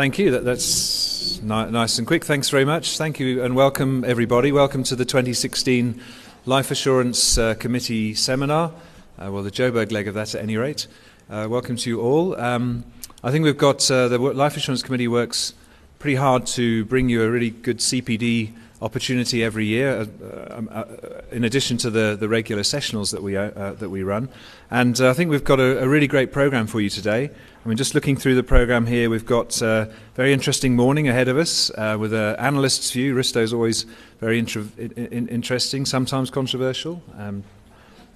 Thank you. That, that's ni- nice and quick. Thanks very much. Thank you and welcome, everybody. Welcome to the 2016 Life Assurance uh, Committee seminar. Uh, well, the Joburg leg of that at any rate. Uh, welcome to you all. Um, I think we've got uh, the Life Assurance Committee works pretty hard to bring you a really good CPD opportunity every year, uh, um, uh, in addition to the, the regular sessionals that we, uh, uh that we run. And uh, I think we've got a, a, really great program for you today. I mean, just looking through the program here, we've got a very interesting morning ahead of us uh, with an analyst's view. Risto is always very in- interesting, sometimes controversial. Um,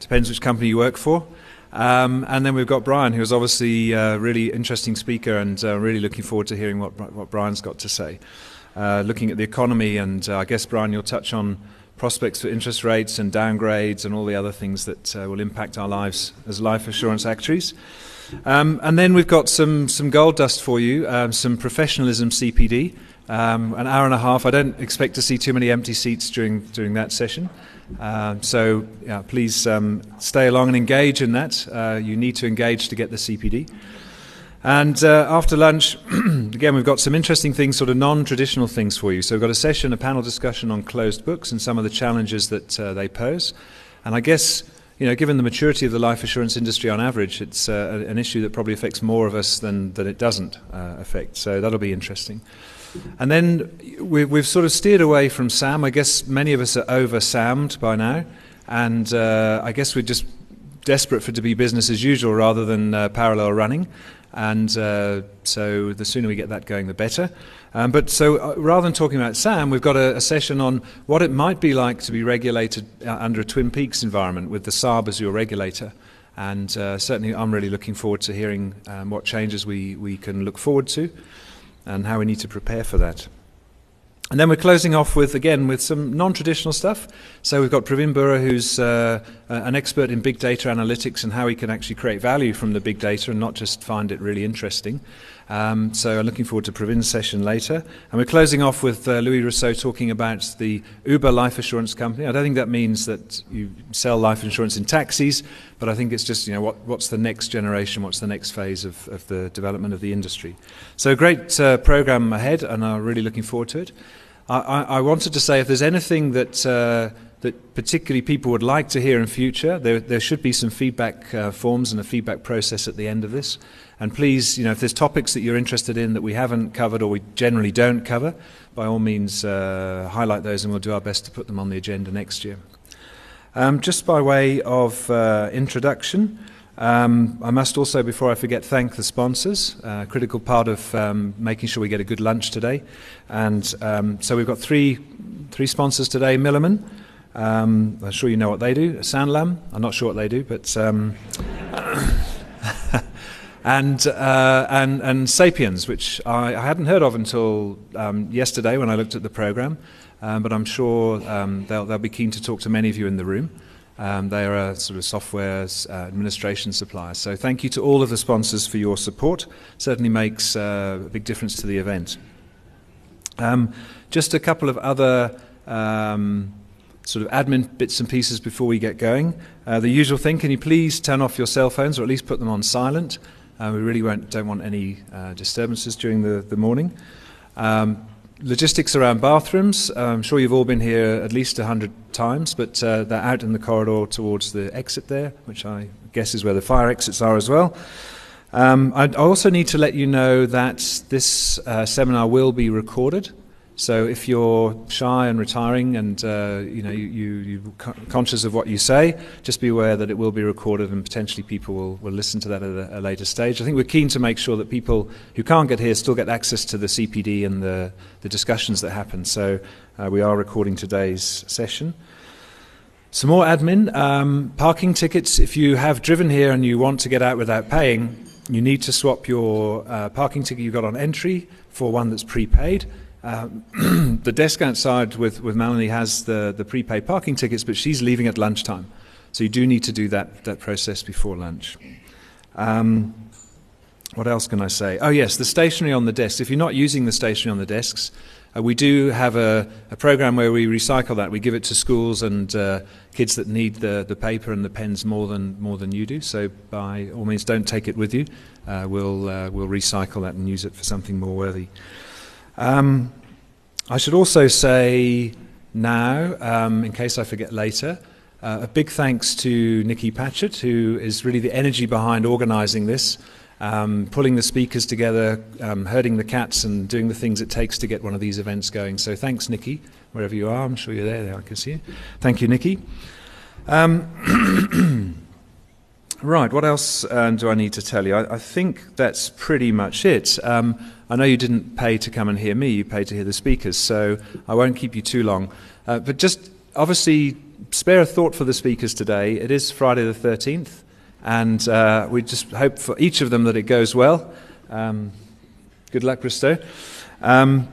depends which company you work for. Um, and then we've got Brian, who's obviously a really interesting speaker, and really looking forward to hearing what, what Brian's got to say uh, looking at the economy, and uh, I guess, Brian, you'll touch on prospects for interest rates and downgrades and all the other things that uh, will impact our lives as life assurance actuaries. Um, and then we've got some, some gold dust for you, um, some professionalism CPD, um, an hour and a half. I don't expect to see too many empty seats during, during that session. Uh, so yeah, please um, stay along and engage in that. Uh, you need to engage to get the CPD. And uh, after lunch, again, we've got some interesting things, sort of non traditional things for you. So we've got a session, a panel discussion on closed books and some of the challenges that uh, they pose. And I guess, you know, given the maturity of the life assurance industry on average, it's uh, an issue that probably affects more of us than, than it doesn't uh, affect. So that'll be interesting. And then we, we've sort of steered away from SAM. I guess many of us are over SAMmed by now. And uh, I guess we're just desperate for it to be business as usual rather than uh, parallel running and uh, so the sooner we get that going, the better. Um, but so uh, rather than talking about SAM, we've got a, a, session on what it might be like to be regulated uh, under a Twin Peaks environment with the SARB as your regulator. And uh, certainly, I'm really looking forward to hearing um, what changes we, we can look forward to and how we need to prepare for that. And then we're closing off with, again, with some non-traditional stuff. So we've got Pravin Burra, who's uh, an expert in big data analytics and how he can actually create value from the big data and not just find it really interesting. Um, so I'm looking forward to Pravin's session later. And we're closing off with uh, Louis Rousseau talking about the Uber Life Assurance Company. I don't think that means that you sell life insurance in taxis, but I think it's just, you know, what, what's the next generation, what's the next phase of, of the development of the industry. So a great uh, program ahead, and I'm really looking forward to it. I, I, wanted to say if there's anything that uh, that particularly people would like to hear in future, there, there should be some feedback uh, forms and a feedback process at the end of this. And please, you know, if there's topics that you're interested in that we haven't covered or we generally don't cover, by all means uh, highlight those and we'll do our best to put them on the agenda next year. Um, just by way of uh, introduction, um, I must also, before I forget, thank the sponsors, a uh, critical part of um, making sure we get a good lunch today. And um, so we've got three, three sponsors today Milliman. Um, I'm sure you know what they do. Sanlam, I'm not sure what they do, but. Um, and, uh, and, and Sapiens, which I, I, hadn't heard of until um, yesterday when I looked at the program, but I'm sure they'll, they'll be keen to talk to many of you in the room. Um, they are a sort of software uh, administration supplier. So thank you to all of the sponsors for your support. Certainly makes uh, a big difference to the event. Um, just a couple of other um, sort of admin bits and pieces before we get going. Uh, the usual thing: can you please turn off your cell phones or at least put them on silent? Uh, we really don't want any uh, disturbances during the, the morning. Um, logistics around bathrooms. I'm sure you've all been here at least 100 times, but uh, they're out in the corridor towards the exit there, which I guess is where the fire exits are as well. Um, I also need to let you know that this uh, seminar will be recorded. So if you're shy and retiring and uh, you know you, you, you're conscious of what you say, just be aware that it will be recorded and potentially people will, will listen to that at a, a, later stage. I think we're keen to make sure that people who can't get here still get access to the CPD and the, the discussions that happen. So uh, we are recording today's session. Some more admin. Um, parking tickets. If you have driven here and you want to get out without paying, you need to swap your uh, parking ticket you got on entry for one that's prepaid. Um, the desk outside with, with Melanie has the, the prepaid parking tickets, but she's leaving at lunchtime. So you do need to do that, that process before lunch. Um, what else can I say? Oh, yes, the stationery on the desks. If you're not using the stationery on the desks, uh, we do have a, a, program where we recycle that. We give it to schools and uh, kids that need the, the paper and the pens more than, more than you do. So, by all means, don't take it with you. Uh, we'll, uh, we'll recycle that and use it for something more worthy. Um, I should also say now, um, in case I forget later, uh, a big thanks to Nikki Patchett, who is really the energy behind organising this um, pulling the speakers together, um, herding the cats, and doing the things it takes to get one of these events going. So thanks, Nikki, wherever you are. I'm sure you're there. there I can see you. Thank you, Nikki. Um, right, what else uh, do I need to tell you? I, I think that's pretty much it. Um, I know you didn't pay to come and hear me, you paid to hear the speakers, so I won't keep you too long. Uh, but just obviously, spare a thought for the speakers today. It is Friday the 13th. And uh, we just hope for each of them that it goes well. Um, good luck, Bristow. Um,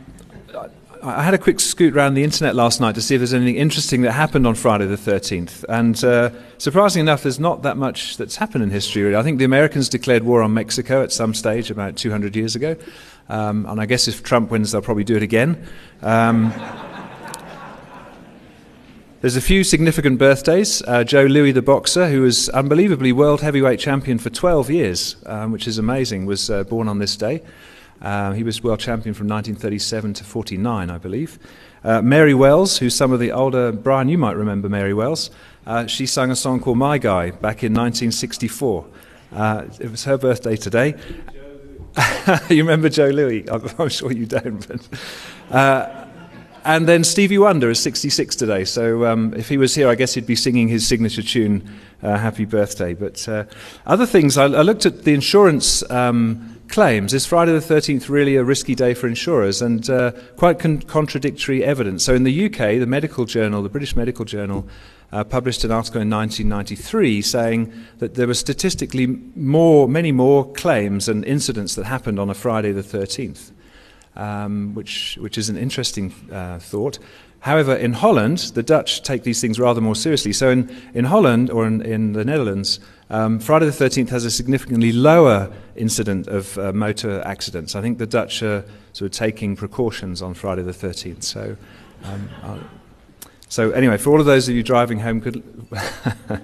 I had a quick scoot around the internet last night to see if there's anything interesting that happened on Friday the 13th. And uh, surprisingly enough, there's not that much that's happened in history, really. I think the Americans declared war on Mexico at some stage about 200 years ago. Um, and I guess if Trump wins, they'll probably do it again. Um, there's a few significant birthdays. Uh, Joe Louis, the boxer, who was unbelievably world heavyweight champion for 12 years, um, which is amazing, was uh, born on this day. Uh, he was world champion from 1937 to 49, I believe. Uh, Mary Wells, who's some of the older, Brian, you might remember Mary Wells. Uh, she sang a song called My Guy back in 1964. Uh, it was her birthday today. you remember Joe Louis? I'm, I'm, sure you don't. But, and then Stevie Wonder is 66 today, so um, if he was here, I guess he'd be singing his signature tune, uh, Happy Birthday. But uh, other things, I, I, looked at the insurance um, claims. Is Friday the 13th really a risky day for insurers? And uh, quite con- contradictory evidence. So in the UK, the medical journal, the British Medical Journal, uh, published an article in 1993 saying that there were statistically more, many more claims and incidents that happened on a Friday the 13th um, which, which is an interesting uh, thought. However, in Holland, the Dutch take these things rather more seriously. So in, in Holland or in, in the Netherlands, um, Friday the 13th has a significantly lower incident of uh, motor accidents. I think the Dutch are sort of taking precautions on Friday the 13th. So, um, so anyway, for all of those of you driving home, good.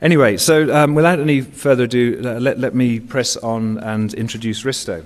anyway, so um, without any further ado, uh, let, let me press on and introduce Risto.